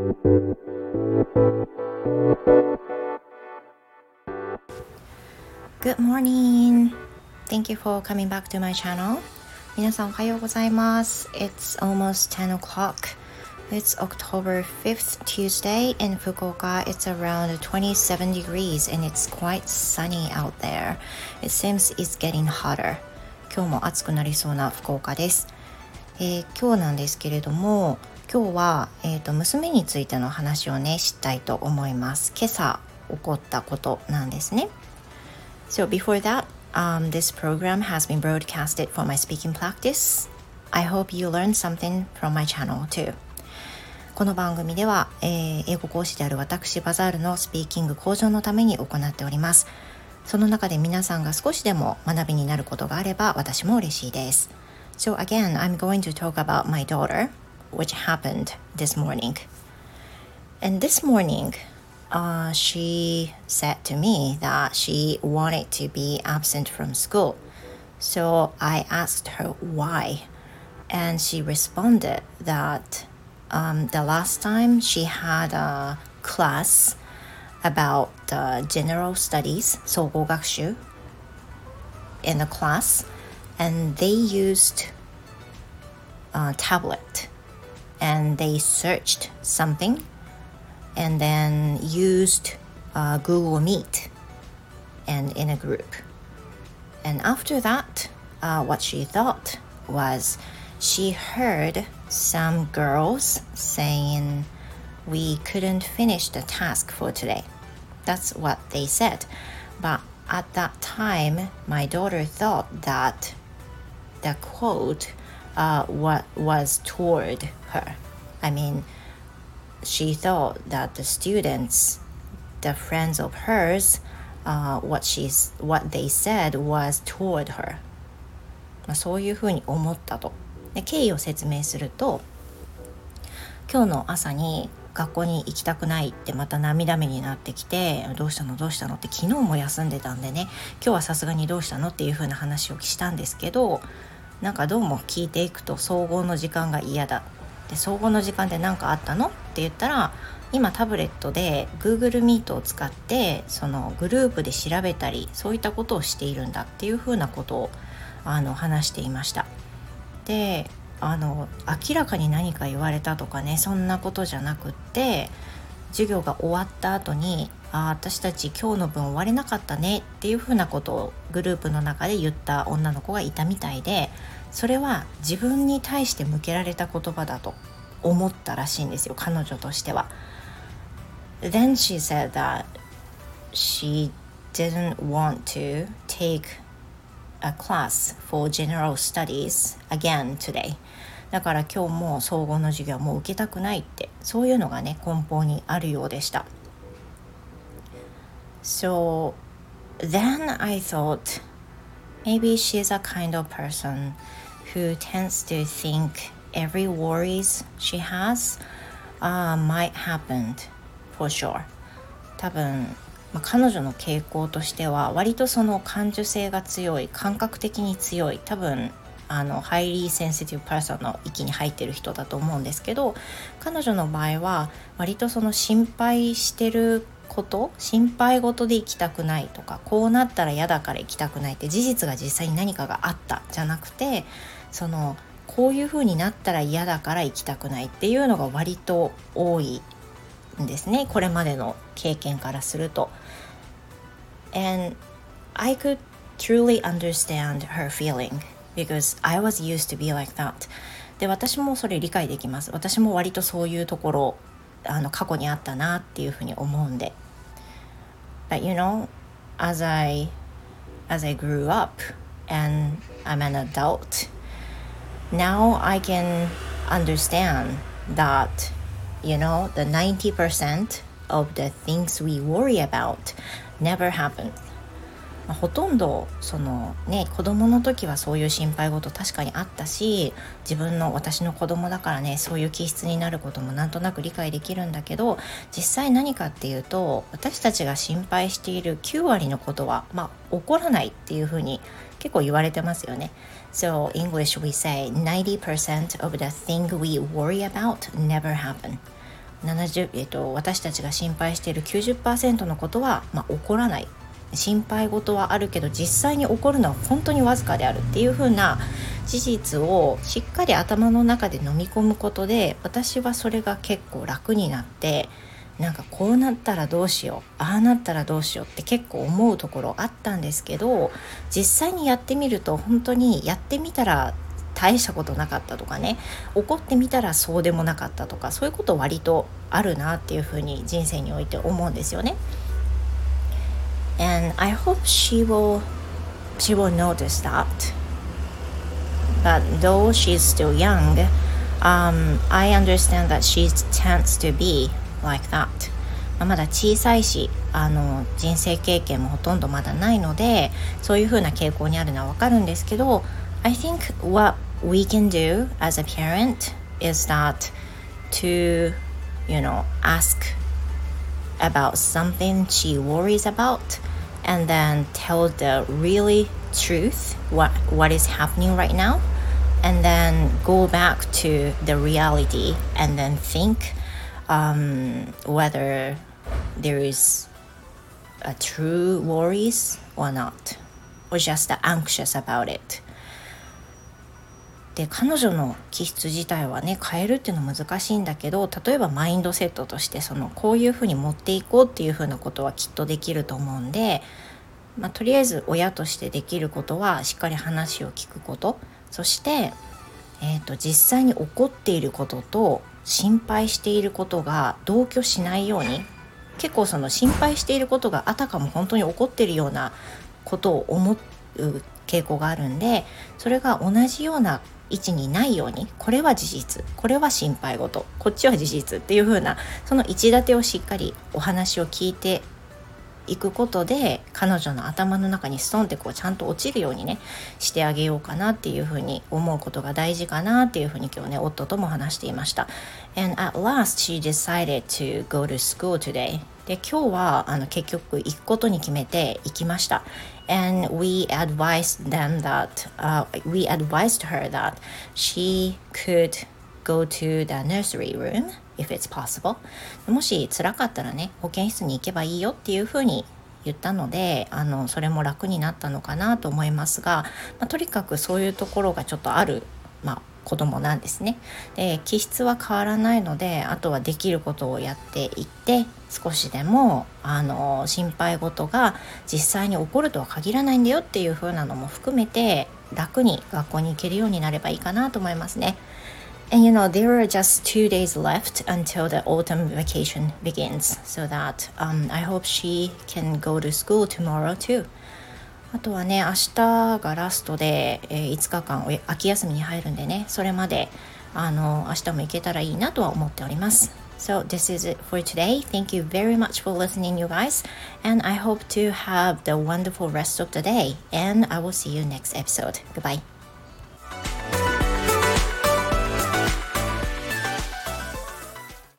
Good morning! Thank you for coming back to my channel. 皆さんおはようございます。It's almost 10 o'clock. It's October 5th, Tuesday, in Fukuoka. It's around 27 degrees and it's quite sunny out there. It seems it's getting hotter. 今日も暑くなりそうな福岡です。えー、今日なんですけれども、今日は、えーと娘についての話をね、したいと思います。今朝起こったことなんですね。So before that, um, this program has been broadcasted for my speaking practice. I hope you learned something from my channel too. この番組では、えー、英語講師である私バザールのスピーキング向上のために行っております。その中で皆さんが少しでも学びになることがあれば私も嬉しいです。So again, I'm going to talk about my daughter, which happened this morning. And this morning, uh, she said to me that she wanted to be absent from school. So I asked her why. And she responded that um, the last time she had a class about uh, general studies, 総合学習 in the class, and they used a tablet and they searched something and then used uh, Google Meet and in a group. And after that, uh, what she thought was she heard some girls saying we couldn't finish the task for today. That's what they said. But at that time, my daughter thought that the quote uh, was toward her. I mean, she thought that the students, the friends of hers, uh, what she's what they said was toward her. まあそういうふうに思ったと。で経緯を説明すると今日の朝に学校に行きたくないってまた涙目になってきてどうしたの？どうしたの？って昨日も休んでたんでね今日はさすがにどうしたの？っていう風な話をしたんですけどなんかどうも聞いていくと総合の時間が嫌だ。で総合の時間で何かあったの？って言ったら今タブレットで Google Meet を使ってそのグループで調べたりそういったことをしているんだっていうふうなことをあの話していました。であの明らかに何か言われたとかねそんなことじゃなくって授業が終わった後に「あ私たち今日の分終われなかったね」っていうふうなことをグループの中で言った女の子がいたみたいでそれは自分に対して向けられた言葉だと思ったらしいんですよ彼女としては。Then she said that she didn't want to take a class for general studies again today. だから今日も総合の授業も受けたくないってそういうのがね根本にあるようでした。So then I thought maybe she's a kind of person who tends to think every worries she has uh, might happen for sure 多分、まあ、彼女の傾向としては割とその感受性が強い感覚的に強い多分あの Highly Sensitive Person の域に入ってる人だと思うんですけど彼女の場合は割とその心配してること心配事で行きたくないとかこうなったら嫌だから行きたくないって事実が実際に何かがあったじゃなくてそのこういう風になったら嫌だから行きたくないっていうのが割と多いんですねこれまでの経験からすると。And I could truly understand her feeling because I was used to be like that. で私もそれ理解できます。私も割とそういうところあの過去にあったなっていうふうに思うんで。But you know, as I as I grew up and I'm an adult, now I can understand that you know the 90% of the things we worry about never happen まあ、ほとんどそのね子供の時はそういう心配事確かにあったし自分の私の子供だからねそういう気質になることもなんとなく理解できるんだけど実際何かっていうと私たちが心配している9割のことはまあ起こらないっていうふうに結構言われてますよね。So English we say 90% of the thing we worry about never happen. 70、えーと、私たちが心配している90%のことは、まあ、起こらない心配事はあるけど実際に起こるのは本当にわずかであるっていう風な事実をしっかり頭の中で飲み込むことで私はそれが結構楽になってなんかこうなったらどうしようああなったらどうしようって結構思うところあったんですけど実際にやってみると本当にやってみたら大したことなかったとかね怒ってみたらそうでもなかったとかそういうこと割とあるなっていうふうに人生において思うんですよね。And I hope she will she will notice that. But though she's still young, um, I understand that she tends to be like that. まだ小さいしあの人生経験もほとんどまだないのでそういうふうな傾向にあるのはわかるんですけど I think what we can do as a parent is that to you know ask about something she worries about and then tell the really truth what what is happening right now and then go back to the reality and then think um, whether there is a true worries or not or just anxious about it で彼女の気質自体はね変えるっていうのは難しいんだけど例えばマインドセットとしてそのこういうふうに持っていこうっていうふうなことはきっとできると思うんで、まあ、とりあえず親としてできることはしっかり話を聞くこと。そして、えーと、実際に起こっていることと心配していることが同居しないように結構その心配していることがあたかも本当に起こっているようなことを思う傾向があるんでそれが同じような位置にないようにこれは事実これは心配事こっちは事実っていう風なその位置立てをしっかりお話を聞いていくことで彼女の頭の中にストンってこうちゃんと落ちるようにねしてあげようかなっていうふうに思うことが大事かなっていうふうに今日ね夫とも話していました。And at last she decided to go to school today. で今日はあの結局行くことに決めて行きました。And we advised them that、uh, we advised her that she could go to the nursery room if it's possible もし辛かったらね保健室に行けばいいよっていうふうに言ったのであのそれも楽になったのかなと思いますが、まあ、とにかくそういうところがちょっとある、まあ、子供なんですね。で気質は変わらないのであとはできることをやっていって少しでもあの心配事が実際に起こるとは限らないんだよっていう風なのも含めて楽に学校に行けるようになればいいかなと思いますね。And you know, there are just two days left until the autumn vacation begins, so that um, I hope she can go to school tomorrow too. あとはね、明日がラストで、えー、5日間秋休みに入るんでね、それまであの明日も行けたらいいなとは思っております。So this is it for today. Thank you very much for listening, you guys. And I hope to have the wonderful rest of the day. And I will see you next episode. Goodbye.